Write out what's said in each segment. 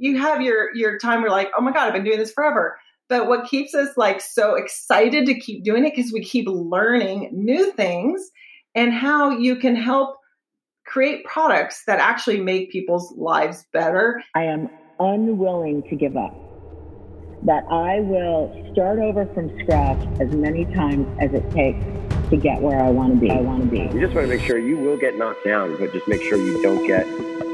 you have your your time where like, oh my God, I've been doing this forever. But what keeps us like so excited to keep doing it because we keep learning new things and how you can help create products that actually make people's lives better. I am unwilling to give up. That I will start over from scratch as many times as it takes to get where I want to be. I want to be. You just want to make sure you will get knocked down, but just make sure you don't get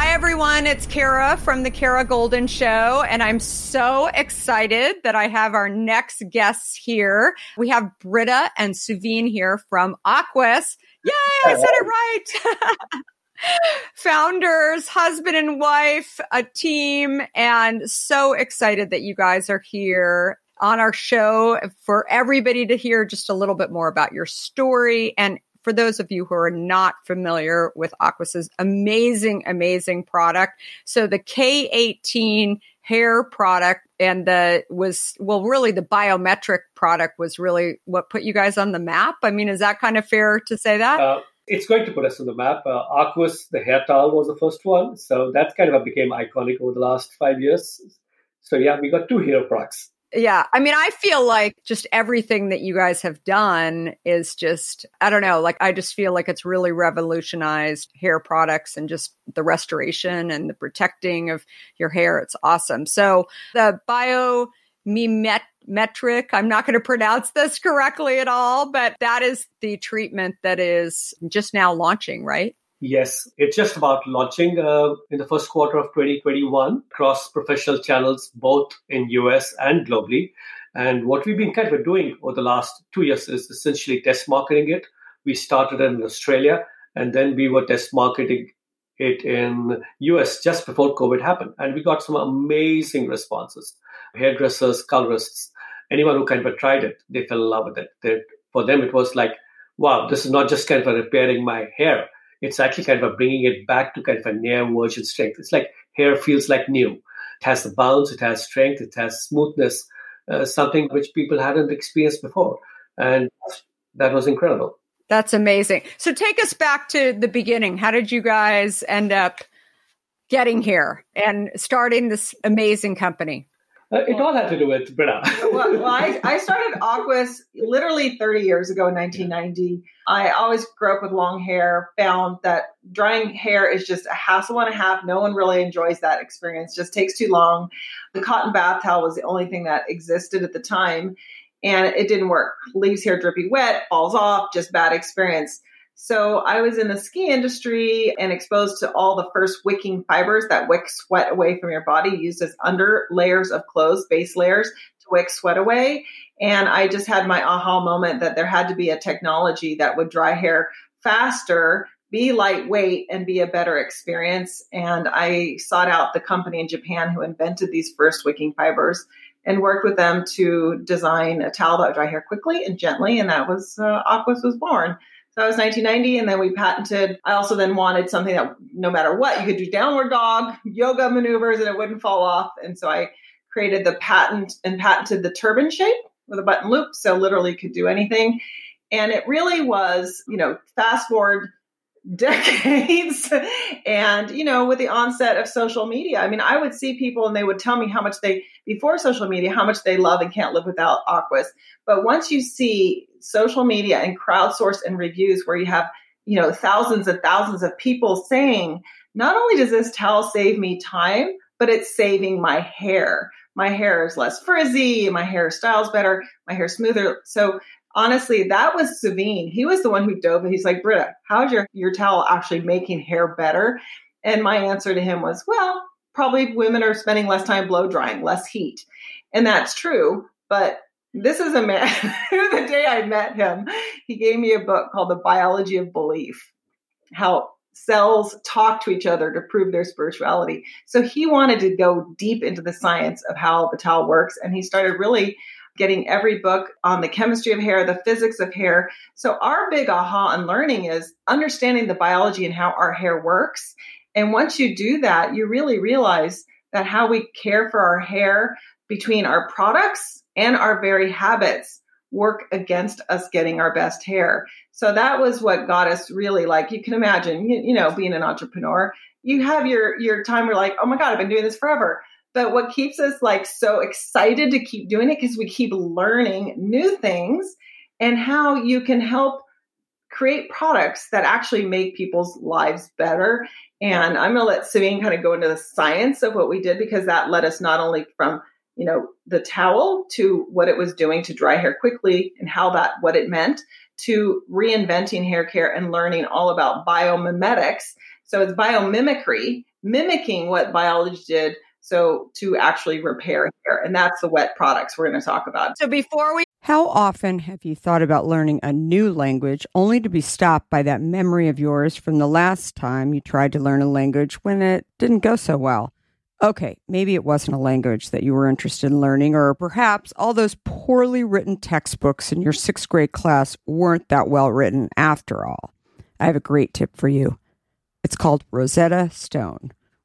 Hi, everyone. It's Kara from the Kara Goldin Show, and I'm so excited that I have our next guests here. We have Britta and Suveen here from Aquis. Yay, I said it right. Founders, husband and wife, a team, and so excited that you guys are here on our show for everybody to hear just a little bit more about your story and for those of you who are not familiar with Aquis's amazing, amazing product. So the K18 hair product and the was well really the biometric product was really what put you guys on the map. I mean, is that kind of fair to say that? Uh, it's going to put us on the map. Uh, Aquis, the hair towel, was the first one, so that kind of became iconic over the last five years. So yeah, we got two hero products. Yeah. I mean, I feel like just everything that you guys have done is just, I don't know, like I just feel like it's really revolutionized hair products and just the restoration and the protecting of your hair. It's awesome. So the bio metric, I'm not going to pronounce this correctly at all, but that is the treatment that is just now launching, right? Yes, it's just about launching uh, in the first quarter of 2021 across professional channels, both in US and globally. And what we've been kind of doing over the last two years is essentially test marketing it. We started in Australia and then we were test marketing it in US just before COVID happened. And we got some amazing responses. Hairdressers, colorists, anyone who kind of tried it, they fell in love with it. They, for them, it was like, wow, this is not just kind of repairing my hair it's actually kind of bringing it back to kind of a near virgin strength. It's like hair feels like new. It has the bounce, it has strength, it has smoothness, uh, something which people hadn't experienced before. And that was incredible. That's amazing. So take us back to the beginning. How did you guys end up getting here and starting this amazing company? Uh, it all had to do with Britta. well, well I, I, started Aquis literally 30 years ago in 1990. I always grew up with long hair, found that drying hair is just a hassle and a half. No one really enjoys that experience, just takes too long. The cotton bath towel was the only thing that existed at the time, and it didn't work. Leaves hair drippy wet, falls off, just bad experience. So I was in the ski industry and exposed to all the first wicking fibers that wick sweat away from your body, used as under layers of clothes, base layers to wick sweat away. And I just had my aha moment that there had to be a technology that would dry hair faster, be lightweight, and be a better experience. And I sought out the company in Japan who invented these first wicking fibers and worked with them to design a towel that would dry hair quickly and gently. And that was uh, Aquis was born. That was 1990. And then we patented, I also then wanted something that no matter what, you could do downward dog, yoga maneuvers, and it wouldn't fall off. And so I created the patent and patented the turban shape with a button loop. So literally could do anything. And it really was, you know, fast forward decades. And you know with the onset of social media i mean i would see people and they would tell me how much they before social media how much they love and can't live without Aquis. But once you see social media and crowdsource and reviews where you have you know thousands and thousands of people saying not only does this towel save me time but it's saving my hair. My hair is less frizzy my hair styles better my hair smoother. So honestly, that was Suveen. He was the one who dove. He's like, Britta, how's your, your towel actually making hair better? And my answer to him was, well, probably women are spending less time blow drying, less heat. And that's true. But this is a man the day I met him, he gave me a book called The Biology of Belief. How cells talk to each other to prove their spirituality. So he wanted to go deep into the science of how the towel works. And he started really getting every book on the chemistry of hair, the physics of hair. So our big aha and learning is understanding the biology and how our hair works. And once you do that, you really realize that how we care for our hair between our products and our very habits work against us getting our best hair. So that was what got us really like you can imagine, you, you know, being an entrepreneur, you have your your time where like, oh my God, I've been doing this forever. But what keeps us like so excited to keep doing it because we keep learning new things and how you can help create products that actually make people's lives better. And I'm going to let Suveen kind of go into the science of what we did because that led us not only from you know the towel to what it was doing to dry hair quickly and how that what it meant to reinventing hair care and learning all about biomimetics so it's biomimicry mimicking what biology did so to actually repair hair and that's the wet products we're going to talk about so before we how often have you thought about learning a new language only to be stopped by that memory of yours from the last time you tried to learn a language when it didn't go so well Okay, maybe it wasn't a language that you were interested in learning, or perhaps all those poorly written textbooks in your sixth grade class weren't that well written after all. I have a great tip for you. It's called Rosetta Stone.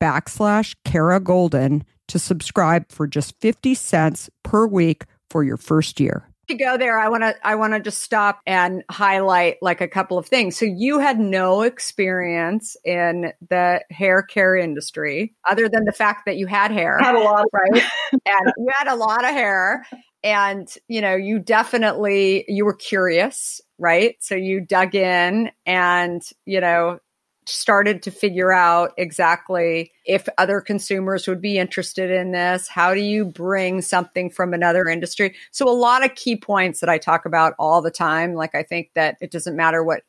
backslash Kara Goldin to subscribe for just 50 cents per week for your first year. To go there, I want to I want to just stop and highlight like a couple of things. So you had no experience in the hair care industry other than the fact that you had hair. I had a lot, right? and you had a lot of hair and you know, you definitely you were curious, right? So you dug in and, you know, started to figure out exactly if other consumers would be interested in this. How do you bring something from another industry? So, a lot of key points that I talk about all the time. Like, I think that it doesn't matter what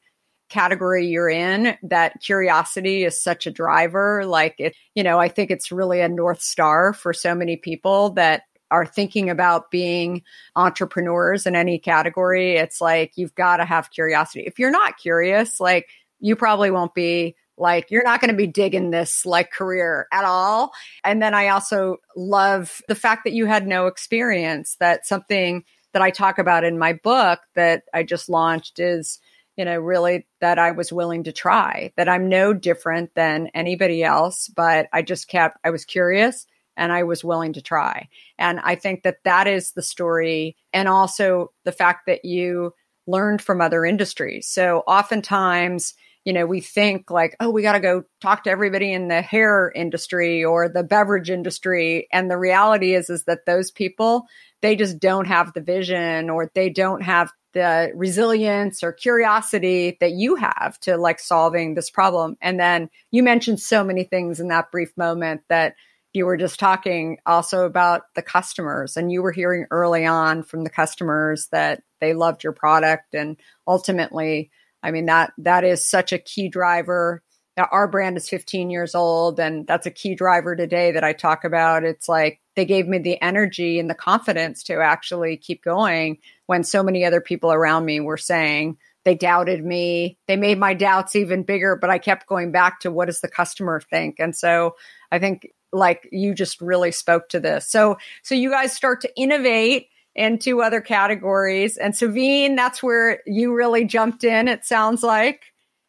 category you're in, that curiosity is such a driver. Like, it, you know, I think it's really a North Star for so many people that are thinking about being entrepreneurs in any category, it's like you've got to have curiosity. If you're not curious, like you probably won't be like you're not going to be digging this like career at all. And then i also love the fact that you had no experience that something that i talk about in my book that i just launched is you know really that i was willing to try that i'm no different than anybody else but i just kept i was curious and i was willing to try. And i think that that is the story and also the fact that you learned from other industries. So oftentimes you know, we think like, oh, we got to go talk to everybody in the hair industry or the beverage industry. And the reality is, is that those people, they just don't have the vision or they don't have the resilience or curiosity that you have to like solving this problem. And then you mentioned so many things in that brief moment that you were just talking also about the customers and you were hearing early on from the customers that they loved your product and ultimately I mean that that is such a key driver. Our brand is 15 years old, and that's a key driver today that I talk about. It's like they gave me the energy and the confidence to actually keep going when so many other people around me were saying they doubted me. They made my doubts even bigger, but I kept going back to what does the customer think? And so I think like you just really spoke to this. So so you guys start to innovate and two other categories. And Suveen, that's where you really jumped in, it sounds like,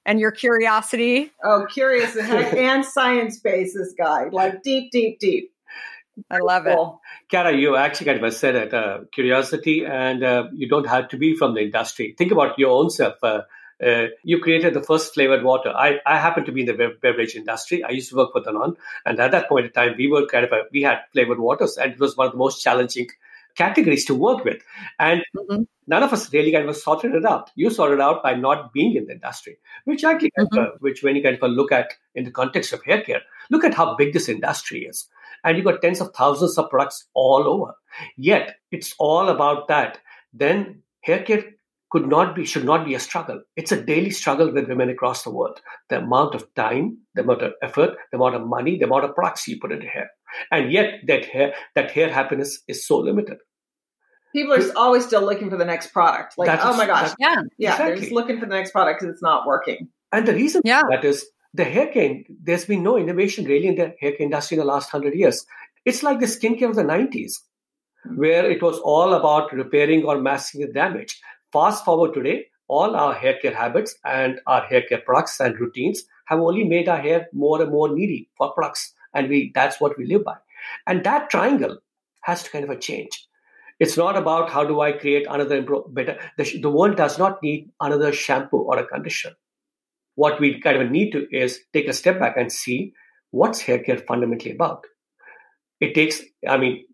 and your curiosity. Oh, curious and science based, this guy, like deep, deep, deep. I love cool. it. Kara, you actually kind of said it, uh, curiosity, and uh, you don't have to be from the industry. Think about your own self. Uh, uh, you created the first flavored water. I, I happen to be in the beverage industry. I used to work for Danone, and at that point in time, we were kind of a, we had flavored waters, and it was one of the most challenging categories to work with. And mm-hmm. none of us really kind of sorted it out. You sorted out by not being in the industry, which actually, mm-hmm. uh, which when you kind of look at in the context of hair care, look at how big this industry is. And you've got tens of thousands of products all over. Yet it's all about that. Then hair care could not be, should not be a struggle. It's a daily struggle with women across the world. The amount of time, the amount of effort, the amount of money, the amount of products you put into hair. And yet that hair, that hair happiness is so limited. People are always still looking for the next product. Like, that's, oh my gosh. Yeah. Yeah. Exactly. They're just looking for the next product because it's not working. And the reason yeah. that is the hair care, there's been no innovation really in the hair care industry in the last hundred years. It's like the skincare of the 90s, where it was all about repairing or masking the damage. Fast forward today, all our hair care habits and our hair care products and routines have only made our hair more and more needy for products. And we that's what we live by. And that triangle has to kind of a change. It's not about how do I create another better. The, the world does not need another shampoo or a conditioner. What we kind of need to is take a step back and see what's hair care fundamentally about. It takes, I mean,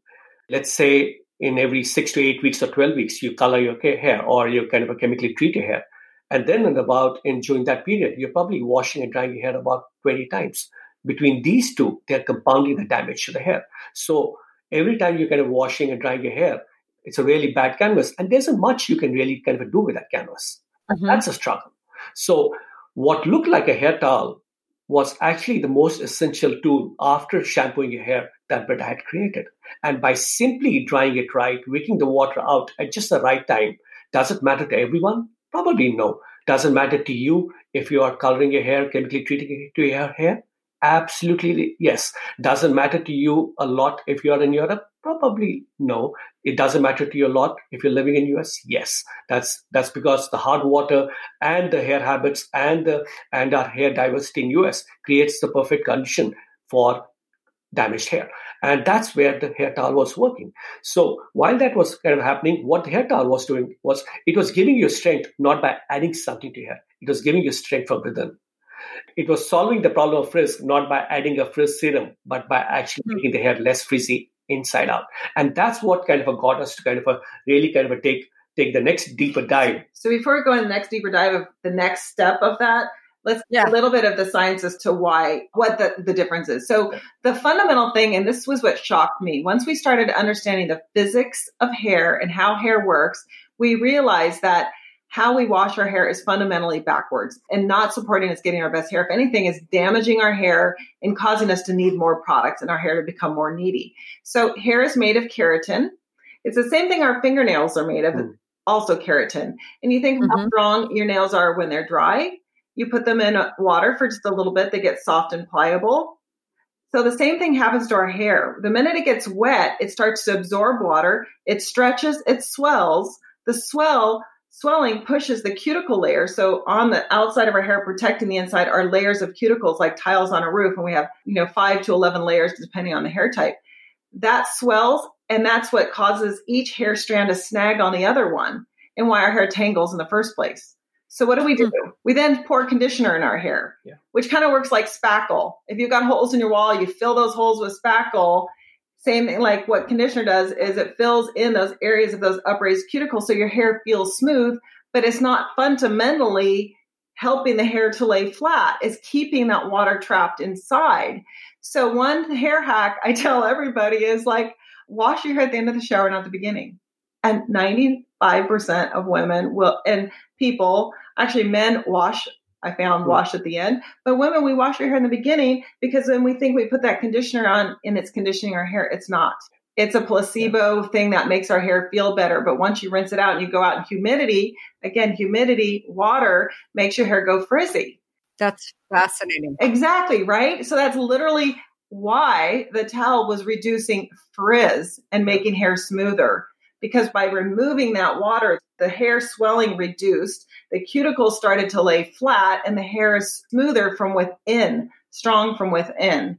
let's say in every six to eight weeks or 12 weeks, you color your hair or you kind of chemically treat your hair. And then in about in during that period, you're probably washing and drying your hair about 20 times. Between these two, they're compounding the damage to the hair. So every time you're kind of washing and drying your hair, it's a really bad canvas. And there's not much you can really kind of do with that canvas. Mm-hmm. That's a struggle. So what looked like a hair towel was actually the most essential tool after shampooing your hair that Britta had created. And by simply drying it right, wicking the water out at just the right time, does it matter to everyone? Probably no. Does it matter to you if you are coloring your hair, chemically treating to your hair? Absolutely yes. Doesn't matter to you a lot if you're in Europe? Probably no. It doesn't matter to you a lot if you're living in US? Yes. That's that's because the hard water and the hair habits and the and our hair diversity in US creates the perfect condition for damaged hair. And that's where the hair towel was working. So while that was kind of happening, what the hair towel was doing was it was giving you strength not by adding something to hair. It was giving you strength from within. It was solving the problem of frizz not by adding a frizz serum, but by actually mm-hmm. making the hair less frizzy inside out. And that's what kind of a got us to kind of a really kind of a take take the next deeper dive. So before we go in the next deeper dive of the next step of that, let's yeah. a little bit of the science as to why what the, the difference is. So the fundamental thing, and this was what shocked me, once we started understanding the physics of hair and how hair works, we realized that how we wash our hair is fundamentally backwards and not supporting us getting our best hair. If anything, is damaging our hair and causing us to need more products and our hair to become more needy. So hair is made of keratin. It's the same thing our fingernails are made of, mm. also keratin. And you think mm-hmm. how strong your nails are when they're dry. You put them in water for just a little bit, they get soft and pliable. So the same thing happens to our hair. The minute it gets wet, it starts to absorb water, it stretches, it swells. The swell swelling pushes the cuticle layer. So on the outside of our hair, protecting the inside, are layers of cuticles like tiles on a roof, and we have you know five to eleven layers depending on the hair type. That swells, and that's what causes each hair strand to snag on the other one, and why our hair tangles in the first place. So what do we do? Hmm. We then pour conditioner in our hair, yeah. which kind of works like spackle. If you've got holes in your wall, you fill those holes with spackle. Same thing like what conditioner does is it fills in those areas of those upraised cuticles so your hair feels smooth, but it's not fundamentally helping the hair to lay flat. It's keeping that water trapped inside. So one hair hack I tell everybody is like wash your hair at the end of the shower, not the beginning. And 95% of women will, and people, actually men wash I found wash at the end. But women, we wash our hair in the beginning because when we think we put that conditioner on and it's conditioning our hair, it's not. It's a placebo thing that makes our hair feel better. But once you rinse it out and you go out in humidity, again, humidity, water makes your hair go frizzy. That's fascinating. Exactly, right? So that's literally why the towel was reducing frizz and making hair smoother because by removing that water, the hair swelling reduced, the cuticles started to lay flat, and the hair is smoother from within, strong from within.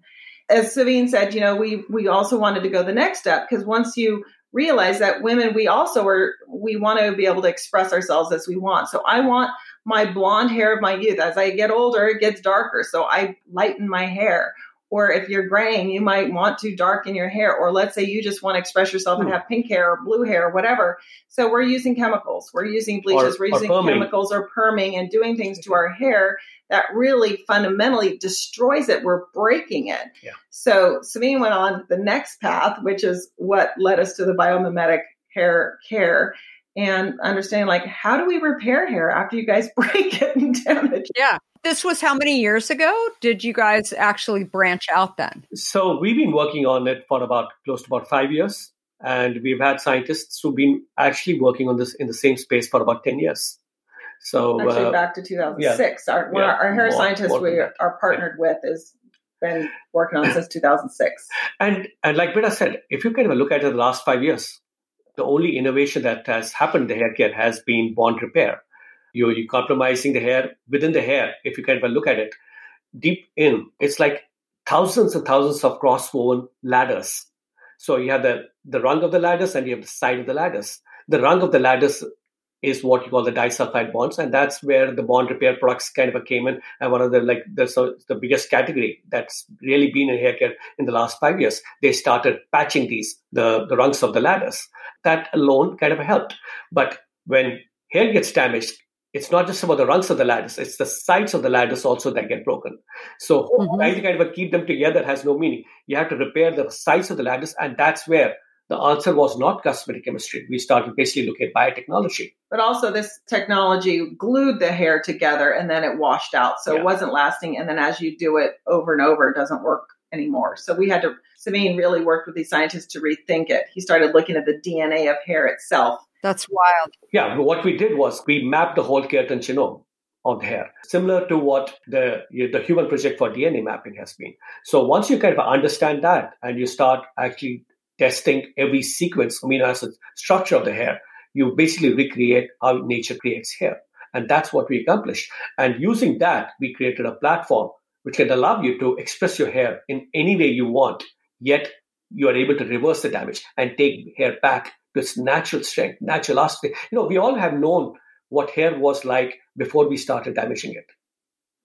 As Suveen said, you know, we we also wanted to go the next step because once you realize that women, we also are we want to be able to express ourselves as we want. So I want my blonde hair of my youth. As I get older, it gets darker. So I lighten my hair. Or if you're graying, you might want to darken your hair. Or let's say you just want to express yourself and hmm. have pink hair or blue hair or whatever. So we're using chemicals. We're using bleaches. Or, we're using chemicals or perming and doing things to our hair that really fundamentally destroys it. We're breaking it. Yeah. So Suveen went on the next path, which is what led us to the biomimetic hair care and understanding like how do we repair hair after you guys break it and damage it? yeah this was how many years ago? Did you guys actually branch out then? So we've been working on it for about close to about five years. And we've had scientists who've been actually working on this in the same space for about 10 years. So actually uh, back to 2006 yeah, our, yeah, our, our hair more, scientist more we are partnered yeah. with is been working on since 2006 and and like Britta said if you kind of look at it the last five years the only innovation that has happened in the hair care has been bond repair. You're, you're compromising the hair within the hair. If you kind of look at it deep in, it's like thousands and thousands of cross woven ladders So you have the, the rung of the lattice and you have the side of the lattice. The rung of the lattice is what you call the disulfide bonds, and that's where the bond repair products kind of came in, and one of the like the so the biggest category that's really been in hair care in the last five years. They started patching these the the rungs of the ladders. That alone kind of helped, but when hair gets damaged, it's not just about the rungs of the ladders; it's the sides of the ladders also that get broken. So mm-hmm. trying to kind of keep them together has no meaning. You have to repair the sides of the ladders, and that's where the answer was not cosmetic chemistry. We started basically looking at biotechnology. But also, this technology glued the hair together and then it washed out. So yeah. it wasn't lasting. And then as you do it over and over, it doesn't work anymore. So we had to, Suveen really worked with these scientists to rethink it. He started looking at the DNA of hair itself. That's wild. Yeah. What we did was we mapped the whole keratin genome of the hair, similar to what the the human project for DNA mapping has been. So once you kind of understand that and you start actually testing every sequence amino acid structure of the hair, you basically recreate how nature creates hair. And that's what we accomplished. And using that, we created a platform which can allow you to express your hair in any way you want, yet you are able to reverse the damage and take hair back to its natural strength, natural aspect. You know, we all have known what hair was like before we started damaging it.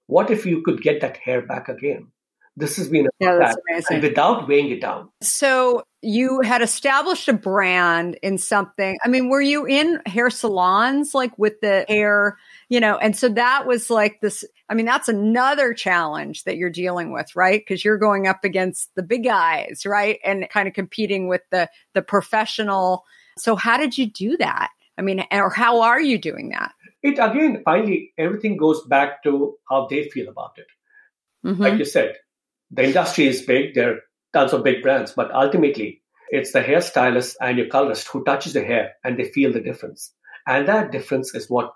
What if you could get that hair back again? This has been a yeah, that's amazing. without weighing it down. So you had established a brand in something. I mean, were you in hair salons like with the hair, you know, and so that was like this. I mean, that's another challenge that you're dealing with, right? Because you're going up against the big guys, right? And kind of competing with the the professional. So how did you do that? I mean, or how are you doing that? It again, finally, everything goes back to how they feel about it. Mm-hmm. Like you said, the industry is big. There are tons of big brands, but ultimately it's the hairstylist and your colorist who touches the hair and they feel the difference. And that difference is what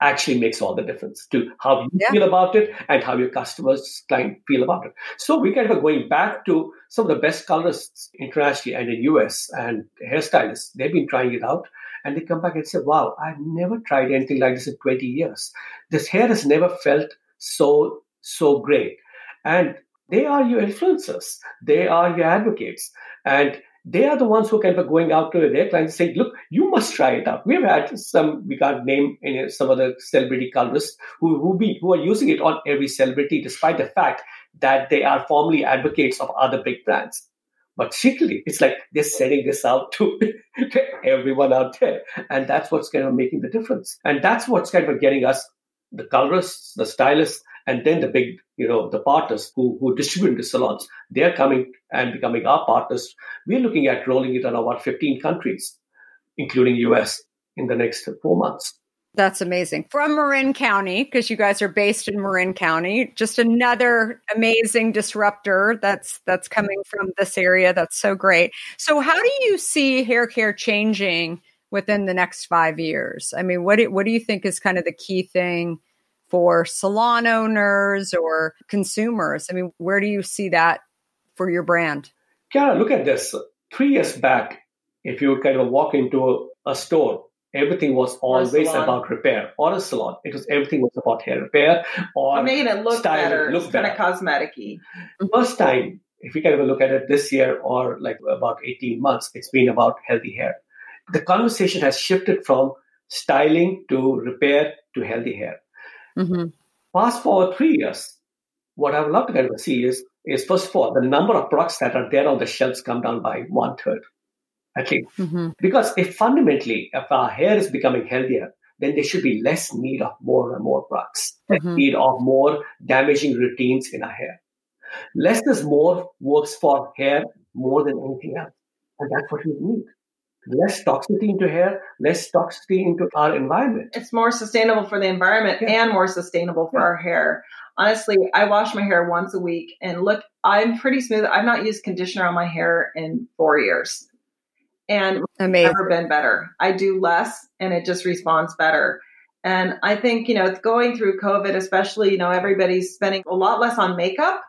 actually makes all the difference to how you yeah. feel about it and how your customers client feel about it. So we kind of going back to some of the best colorists internationally and in US and hairstylists. They've been trying it out and they come back and say, wow, I've never tried anything like this in 20 years. This hair has never felt so, so great. And they are your influencers. They are your advocates. And they are the ones who are kind of going out to their clients and saying, look, you must try it out. We've had some, we can't name any, some other celebrity colorists who, who, be, who are using it on every celebrity, despite the fact that they are formally advocates of other big brands. But secretly, it's like they're sending this out to, to everyone out there. And that's what's kind of making the difference. And that's what's kind of getting us, the colorists, the stylists, and then the big, you know, the partners who, who distribute the salons, they're coming and becoming our partners. We're looking at rolling it on about 15 countries, including US, in the next four months. That's amazing. From Marin County, because you guys are based in Marin County, just another amazing disruptor that's that's coming from this area. That's so great. So how do you see hair care changing within the next five years? I mean, what do, what do you think is kind of the key thing for salon owners or consumers? I mean, where do you see that for your brand? Yeah, look at this. Three years back, if you kind of walk into a, a store, everything was always about repair or a salon. It was everything was about hair repair or, or making it look better, look better. kind of cosmetic mm-hmm. First time, if you kind of look at it this year or like about 18 months, it's been about healthy hair. The conversation has shifted from styling to repair to healthy hair. Mm-hmm. Fast forward three years, what I would love to kind of see is, is first of all, the number of products that are there on the shelves come down by one third, at least. Mm-hmm. Because if fundamentally, if our hair is becoming healthier, then there should be less need of more and more products, mm-hmm. need of more damaging routines in our hair. Less is more works for hair more than anything else. And that's what we need less toxicity into hair, less toxicity into our environment. It's more sustainable for the environment yeah. and more sustainable for yeah. our hair. Honestly, I wash my hair once a week and look, I'm pretty smooth. I've not used conditioner on my hair in four years. And Amazing. never been better. I do less and it just responds better. And I think, you know, going through COVID, especially, you know, everybody's spending a lot less on makeup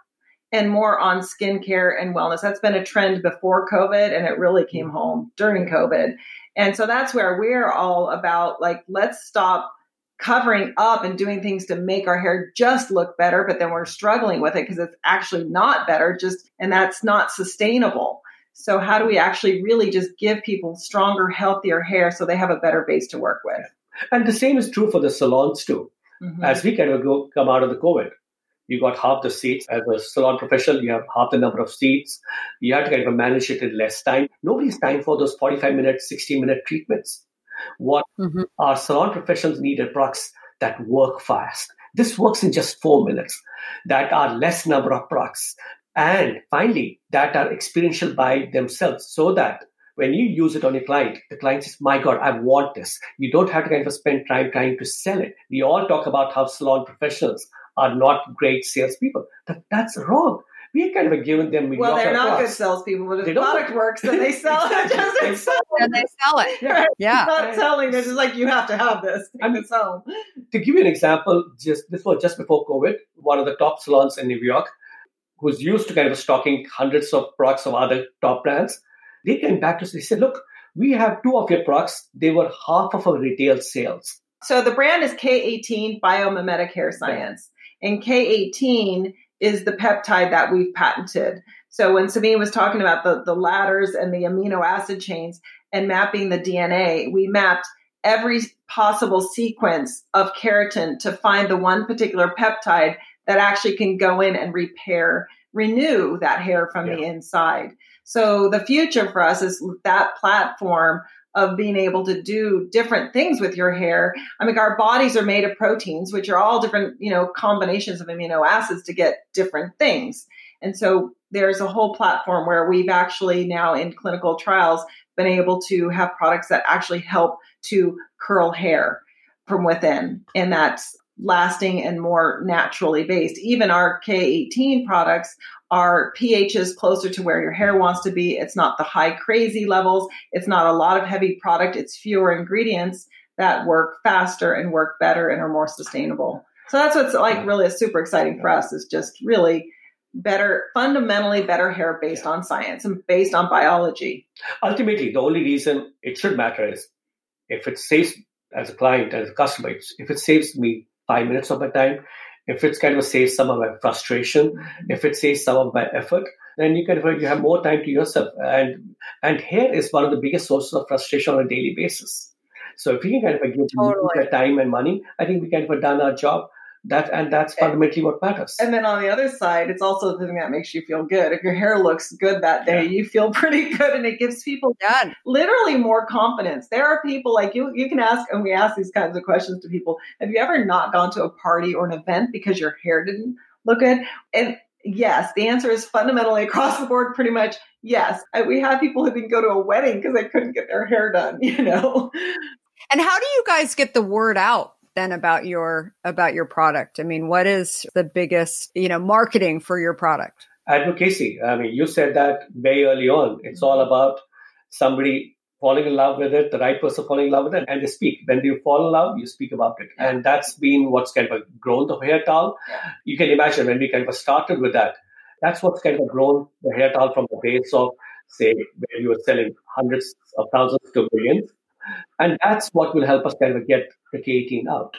and more on skincare and wellness. That's been a trend before COVID and it really came mm-hmm. home during COVID. And so that's where we're all about like, let's stop covering up and doing things to make our hair just look better, but then we're struggling with it because it's actually not better, just, and that's not sustainable. So how do we actually really just give people stronger, healthier hair so they have a better base to work with? And the same is true for the salons too. Mhm. As we kind of go come out of the COVID, you got half the seats. As a salon professional, you have half the number of seats. You have to kind of manage it in less time. Nobody's time for those 45 minute, 60 minute treatments. What Mhm. our salon professionals need are products that work fast. This works in just four minutes, that are less number of products. And finally, that are experiential by themselves so that when you use it on your client, the client says, My God, I want this. You don't have to kind of spend time trying to sell it. We all talk about how salon professionals are not great salespeople. That, that's wrong. We kind of given them Well, they're mediocre not good salespeople, but if They the don't- product works, then they sell it. Just They it's sell And they sell it. Yeah. Yeah. not selling. They're just like, you have to have this. Take this home. to give you an example, just this was just before COVID, one of the top salons in New York, who's used to kind of stocking hundreds of products of other top brands, they came back to us. They said, "Look, we have two of your products. They were half of our retail sales." So the brand is K18 Biomimetic Hair Science. And K18 is the peptide that we've patented. So when Suveen was talking about the, the ladders and the amino acid chains and mapping the DNA, we mapped every possible sequence of keratin to find the one particular peptide that actually can go in and repair, renew that hair from the inside. So the future for us is that platform of being able to do different things with your hair. I mean, our bodies are made of proteins, which are all different, you know, combinations of amino acids to get different things. And so there's a whole platform where we've actually now in clinical trials been able to have products that actually help to curl hair from within. And that's lasting and more naturally based. Even our K18 products are pHs closer to where your hair wants to be. It's not the high crazy levels. It's not a lot of heavy product. It's fewer ingredients that work faster and work better and are more sustainable. So that's what's like really a super exciting for us is just really better, fundamentally better hair based on science and based on biology. Ultimately, the only reason it should matter is if it saves as a client, as a customer, if it saves me five minutes of my time, if it's kind of saves some of my frustration, mm-hmm. if it saves some of my effort, then you kind of you have more time to yourself. And and here is one of the biggest sources of frustration on a daily basis. So if we can kind of give Totally. that time and money, I think we kind of done our job. That and that's fundamentally what matters. And then on the other side, it's also the thing that makes you feel good. If your hair looks good that day, you feel pretty good and it gives people Done. literally more confidence. There are people like you, you can ask, and we ask these kinds of questions to people. Have you ever not gone to a party or an event because your hair didn't look good? And yes, the answer is fundamentally across the board, pretty much yes. I, we have people who didn't go to a wedding because they couldn't get their hair done, you know? And how do you guys get the word out then about your about your product? I mean, what is the biggest, you know, marketing for your product? advocacy. I mean, you said that very early on. It's all about somebody falling in love with it, the right person falling in love with it, and they speak. When you fall in love, you speak about it. And that's been what's kind of grown the hair towel. You can imagine when we kind of started with that, that's what's kind of grown the hair towel from the base of, say, where you were selling hundreds of thousands to millions. And that's what will help us kind of get the K18 out.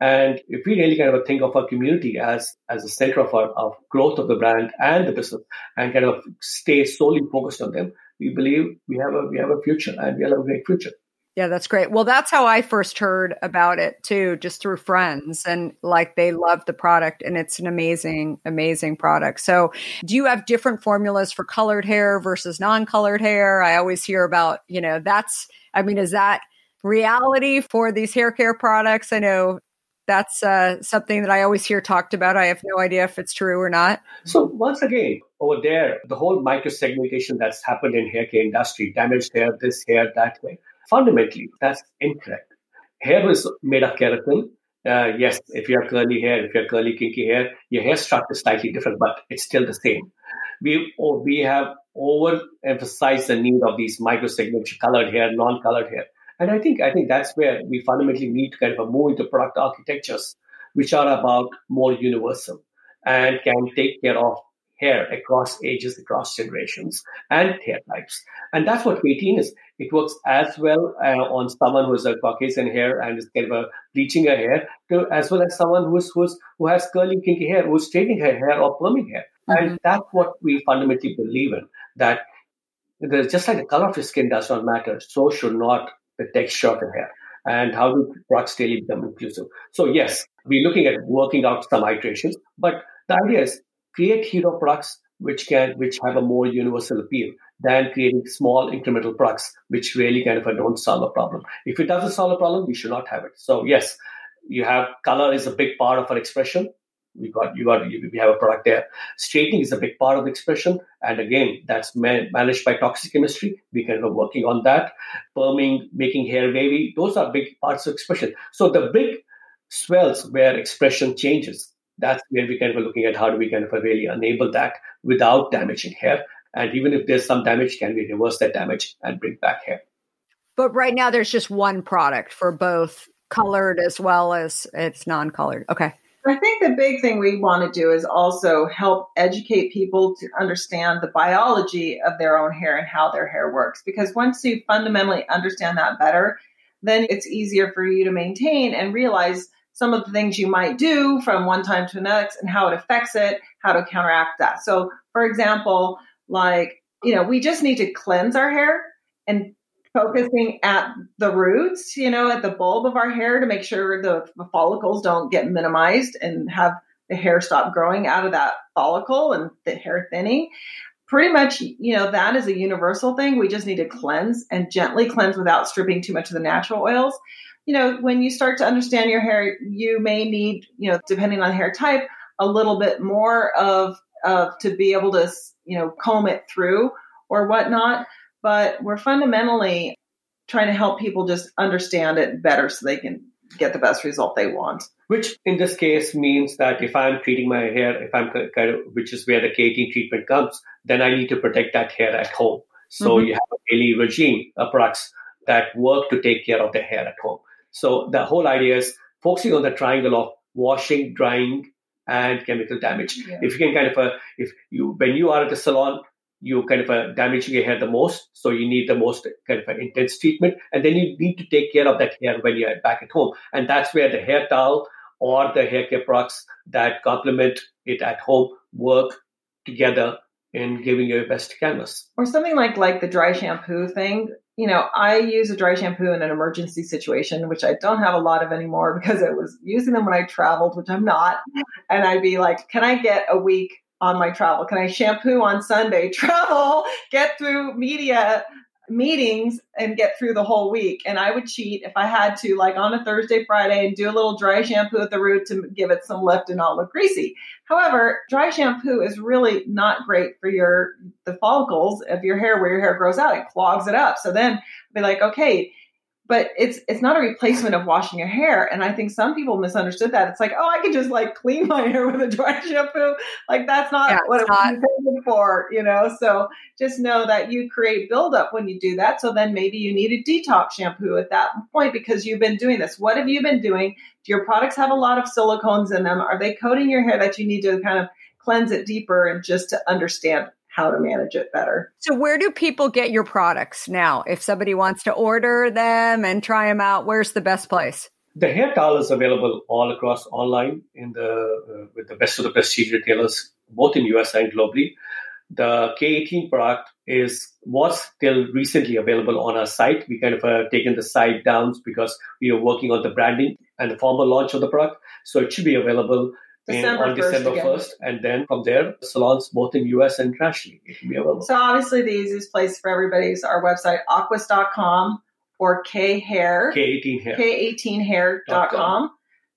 And if we really kind of think of our community as as the center of our of growth of the brand and the business, and kind of stay solely focused on them, we believe we have a we have a future, and we have a great future. Yeah, that's great. Well, that's how I first heard about it too, just through friends and like they love the product and it's an amazing, amazing product. So do you have different formulas for colored hair versus non-colored hair? I always hear about, you know, that's, I mean, is that reality for these hair care products? I know that's uh, something that I always hear talked about. I have no idea if it's true or not. So once again, over there, the whole micro segmentation that's happened in hair care industry, damaged hair, this hair, that way, fundamentally, that's incorrect. Hair is made of keratin. Uh, yes, if you have curly hair, if you have curly kinky hair, your hair structure is slightly different, but it's still the same. We oh, we have overemphasized the need of these micro segmentation, colored hair, non-colored hair, and I think I think that's where we fundamentally need to kind of move into product architectures, which are about more universal and can take care of hair across ages, across generations, and hair types. And that's what K18 is. It works as well uh, on someone who has a Caucasian hair and is kind of a bleaching her hair, to, as well as someone who's, who's who has curly, kinky hair, who's straightening her hair or perming hair. And that's what we fundamentally believe in. That just like the color of your skin does not matter, so should not the texture of your hair. And how do products really become inclusive? So yes, we're looking at working out some iterations, but the idea is create hero products which can which have a more universal appeal than creating small incremental products which really kind of don't solve a problem. If it doesn't solve a problem, we should not have it. So yes, you have color is a big part of our expression. We got you got we have a product there. Straightening is a big part of the expression. And again that's managed by toxic chemistry. We kind of working on that. Perming making hair wavy those are big parts of expression. So the big swells where expression changes that's where we kind of are looking at how do we kind of really enable that without damaging hair. And even if there's some damage can we reverse that damage and bring back hair? But right now there's just one product for both colored as well as it's non-colored. Okay. I think the big thing we want to do is also help educate people to understand the biology of their own hair and how their hair works. Because once you fundamentally understand that better, then it's easier for you to maintain and realize some of the things you might do from one time to the next and how it affects it, how to counteract that. So, for example, like, you know, we just need to cleanse our hair and focusing at the roots, you know, at the bulb of our hair to make sure the, the, follicles don't get minimized and have the hair stop growing out of that follicle and the hair thinning. Pretty much, you know, that is a universal thing. We just need to cleanse and gently cleanse without stripping too much of the natural oils. You know, when you start to understand your hair, you may need, you know, depending on hair type, a little bit more of, of to be able to, you know, comb it through or whatnot but we're fundamentally trying to help people just understand it better so they can get the best result they want. Which in this case means that if I'm treating my hair, if I'm kind of, which is where the K18 treatment comes, then I need to protect that hair at home. So mm-hmm. you have a daily regime of products that work to take care of the hair at home. So the whole idea is focusing on the triangle of washing, drying, and chemical damage. Yeah. If you can kind of, uh, if you, when you are at the salon, you kind of uh, damaging your hair the most. So you need the most kind of uh, intense treatment. And then you need to take care of that hair when you're back at home. And that's where the hair towel or the hair care products that complement it at home work together in giving you your best canvas. Or something like like the dry shampoo thing. You know, I use a dry shampoo in an emergency situation, which I don't have a lot of anymore because I was using them when I traveled, which I'm not. And I'd be like, can I get a week on my travel? Can I shampoo on Sunday, travel, get through media meetings and get through the whole week? And I would cheat if I had to, like on a Thursday, Friday, and do a little dry shampoo at the root to give it some lift and not look greasy. However, dry shampoo is really not great for your the follicles of your hair where your hair grows out. It clogs it up. So then I'd be like, okay, but it's it's not a replacement of washing your hair. And i think some people misunderstood that. It's like oh i can just like clean my hair with a dry shampoo. Like that's not yeah, what it was for you know? So just know that you create buildup when you do that. So then maybe you need a detox shampoo at that point because you've been doing this. What have you been doing? Do your products have a lot of silicones in them? Are they coating your hair that you need to kind of cleanse it deeper and just to understand how to manage it better. So, where do people get your products now? If somebody wants to order them and try them out, where's the best place? The hair towel is available all across online in the uh, with the best of the prestige retailers, both in US and globally. The K18 product is was till recently available on our site. We kind of uh, taken the site down because we are working on the branding and the formal launch of the product. So it should be available December on 1st December again. 1st. And then from there, salons both in US and internationally it can be available. So obviously the easiest place for everybody is our website, aquis.com or khair. K18hair. K18hair.com.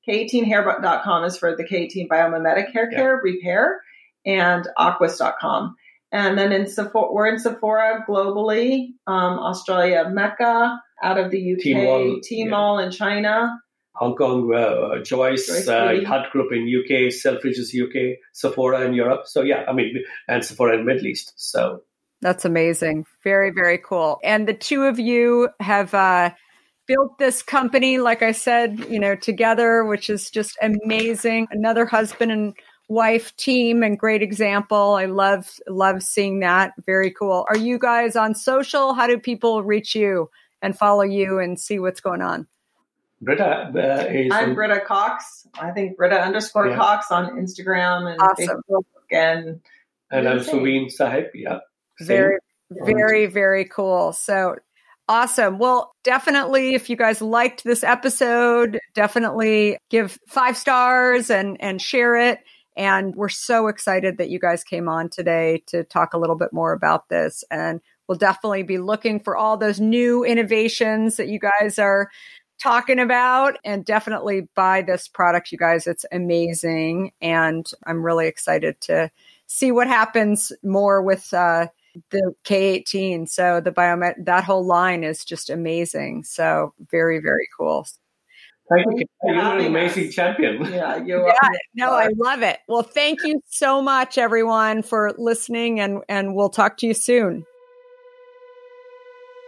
K18hair.com is for the K18 biomimetic hair care, yeah. repair, and aquis.com. And then in Sephora, we're in Sephora globally, um, Australia, Mecca, out of the UK, Tmall, Tmall yeah. in China, Hong Kong, uh, Joyce, Joyce uh, Hunt Group in UK, Selfridges UK, Sephora in Europe. So yeah, I mean, and Sephora in Middle East. So that's amazing. Very, very cool. And the two of you have uh, built this company, like I said, you know, together, which is just amazing. Another husband and wife team and great example. I love love seeing that. Very cool. Are you guys on social? How do people reach you and follow you and see what's going on? Britta uh, is. I'm Britta Cox. I think Britta underscore yeah. Cox on Instagram and awesome. Facebook and. And I'm Suveen Sahib. Yeah. Same. Very, Very, very cool. So awesome. Well, definitely if you guys liked this episode, definitely give five stars and and share it. And we're so excited that you guys came on today to talk a little bit more about this. And we'll definitely be looking for all those new innovations that you guys are talking about and definitely buy this product, you guys. It's amazing. And I'm really excited to see what happens more with uh, the K18. So the biomet, that whole line is just amazing. So very, very cool. Thank you. You're an amazing champion. Yeah, you yeah, no, I love it. Well, thank you so much, everyone, for listening, and and we'll talk to you soon.